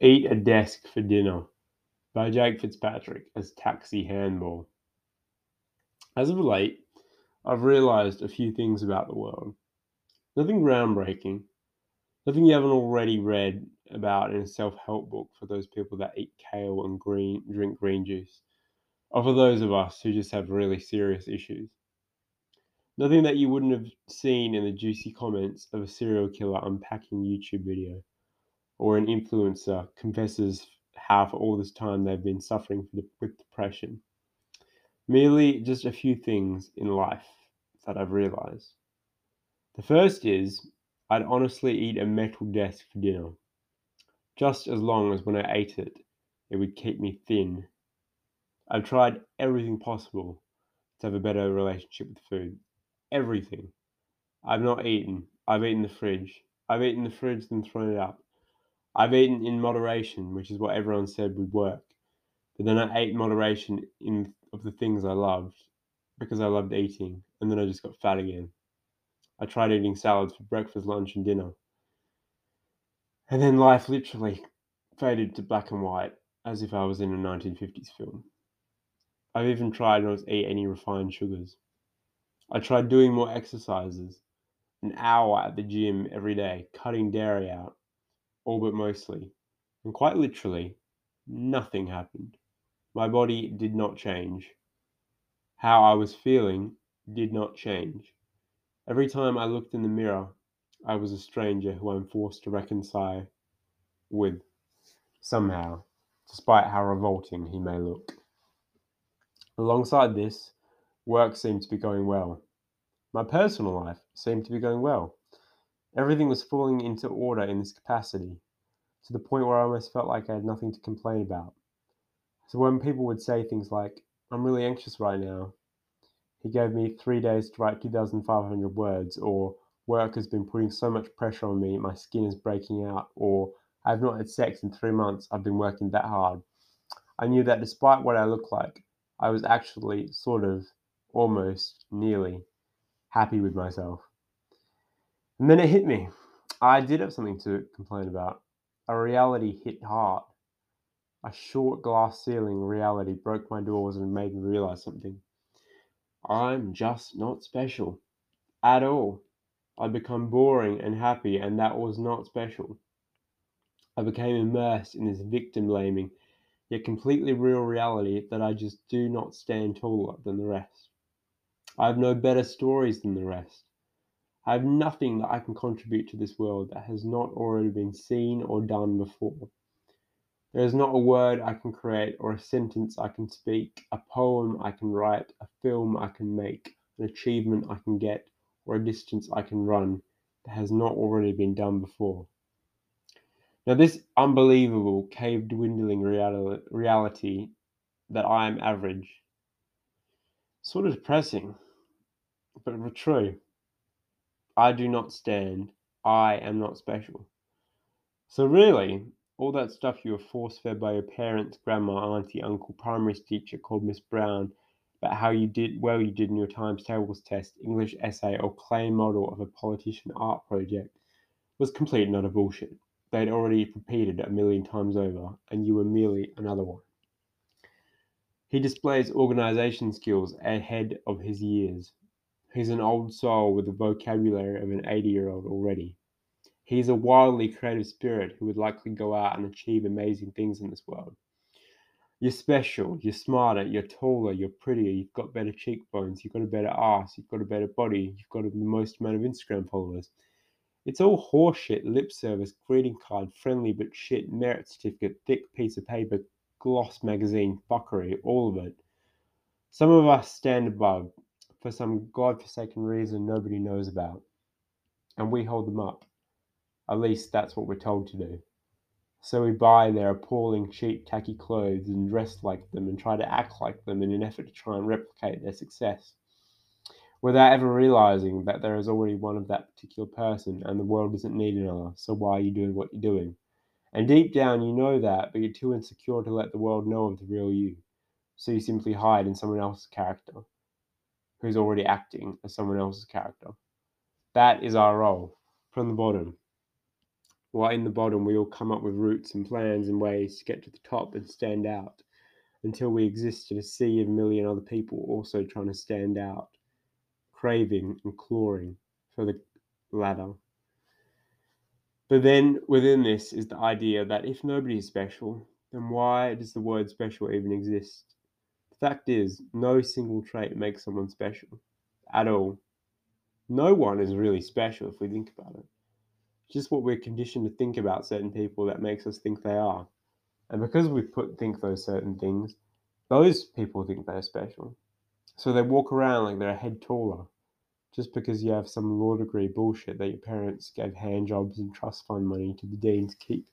Eat a Desk for Dinner by Jake Fitzpatrick as Taxi Handball. As of late, I've realized a few things about the world. Nothing groundbreaking, nothing you haven't already read about in a self help book for those people that eat kale and green drink green juice, or for those of us who just have really serious issues. Nothing that you wouldn't have seen in the juicy comments of a serial killer unpacking YouTube video or an influencer confesses how for all this time they've been suffering with depression. Merely just a few things in life that I've realized. The first is I'd honestly eat a metal desk for dinner, just as long as when I ate it, it would keep me thin. I've tried everything possible to have a better relationship with food. Everything. I've not eaten. I've eaten the fridge. I've eaten the fridge and thrown it out. I've eaten in moderation, which is what everyone said would work. But then I ate moderation in of the things I loved because I loved eating, and then I just got fat again. I tried eating salads for breakfast, lunch, and dinner. And then life literally faded to black and white as if I was in a 1950s film. I've even tried not to eat any refined sugars. I tried doing more exercises, an hour at the gym every day, cutting dairy out, all but mostly. And quite literally, nothing happened. My body did not change. How I was feeling did not change. Every time I looked in the mirror, I was a stranger who I'm forced to reconcile with somehow, despite how revolting he may look. Alongside this, work seemed to be going well. My personal life seemed to be going well. Everything was falling into order in this capacity, to the point where I almost felt like I had nothing to complain about. So when people would say things like, I'm really anxious right now, he gave me three days to write 2,500 words, or work has been putting so much pressure on me, my skin is breaking out, or I've not had sex in three months, I've been working that hard. I knew that despite what I looked like, I was actually sort of, almost, nearly happy with myself. And then it hit me. I did have something to complain about. A reality hit hard. A short glass ceiling reality broke my doors and made me realize something. I'm just not special. At all. I become boring and happy, and that was not special. I became immersed in this victim blaming, yet completely real reality that I just do not stand taller than the rest. I have no better stories than the rest. I have nothing that I can contribute to this world that has not already been seen or done before. There is not a word I can create, or a sentence I can speak, a poem I can write, a film I can make, an achievement I can get, or a distance I can run that has not already been done before. Now, this unbelievable, cave dwindling reality that I am average, sort of depressing, but true. I do not stand. I am not special. So, really, all that stuff you were force fed by your parents, grandma, auntie, uncle, primary teacher called Miss Brown about how you did well you did in your times tables test, English essay, or clay model of a politician art project was complete and utter bullshit. They'd already repeated a million times over, and you were merely another one. He displays organization skills ahead of his years, He's an old soul with the vocabulary of an 80 year old already. He's a wildly creative spirit who would likely go out and achieve amazing things in this world. You're special, you're smarter, you're taller, you're prettier, you've got better cheekbones, you've got a better ass, you've got a better body, you've got the most amount of Instagram followers. It's all horseshit, lip service, greeting card, friendly but shit, merit certificate, thick piece of paper, gloss magazine, fuckery, all of it. Some of us stand above, for some god-forsaken reason nobody knows about. And we hold them up. At least that's what we're told to do. So we buy their appalling, cheap, tacky clothes and dress like them and try to act like them in an effort to try and replicate their success. Without ever realizing that there is already one of that particular person and the world doesn't need another, so why are you doing what you're doing? And deep down, you know that, but you're too insecure to let the world know of the real you. So you simply hide in someone else's character who's already acting as someone else's character. That is our role from the bottom. while in the bottom we all come up with routes and plans and ways to get to the top and stand out until we exist in a sea of a million other people also trying to stand out, craving and clawing for the ladder. But then within this is the idea that if nobody is special, then why does the word special even exist? Fact is, no single trait makes someone special at all. No one is really special if we think about it. just what we're conditioned to think about certain people that makes us think they are. And because we put think those certain things, those people think they're special. So they walk around like they're a head taller, just because you have some law degree bullshit that your parents gave hand jobs and trust fund money to the dean to keep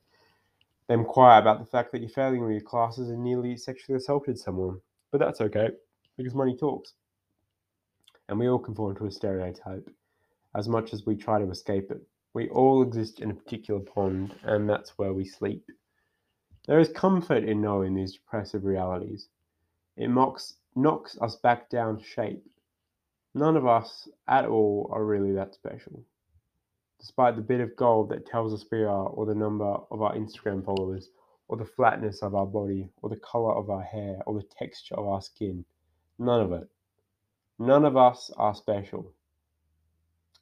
them quiet about the fact that you're failing all your classes and nearly sexually assaulted someone. But that's okay, because money talks. And we all conform to a stereotype, as much as we try to escape it. We all exist in a particular pond, and that's where we sleep. There is comfort in knowing these depressive realities. It mocks, knocks us back down to shape. None of us at all are really that special. Despite the bit of gold that tells us we are, or the number of our Instagram followers, or the flatness of our body, or the color of our hair, or the texture of our skin. None of it. None of us are special.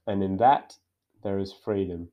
And in that, there is freedom.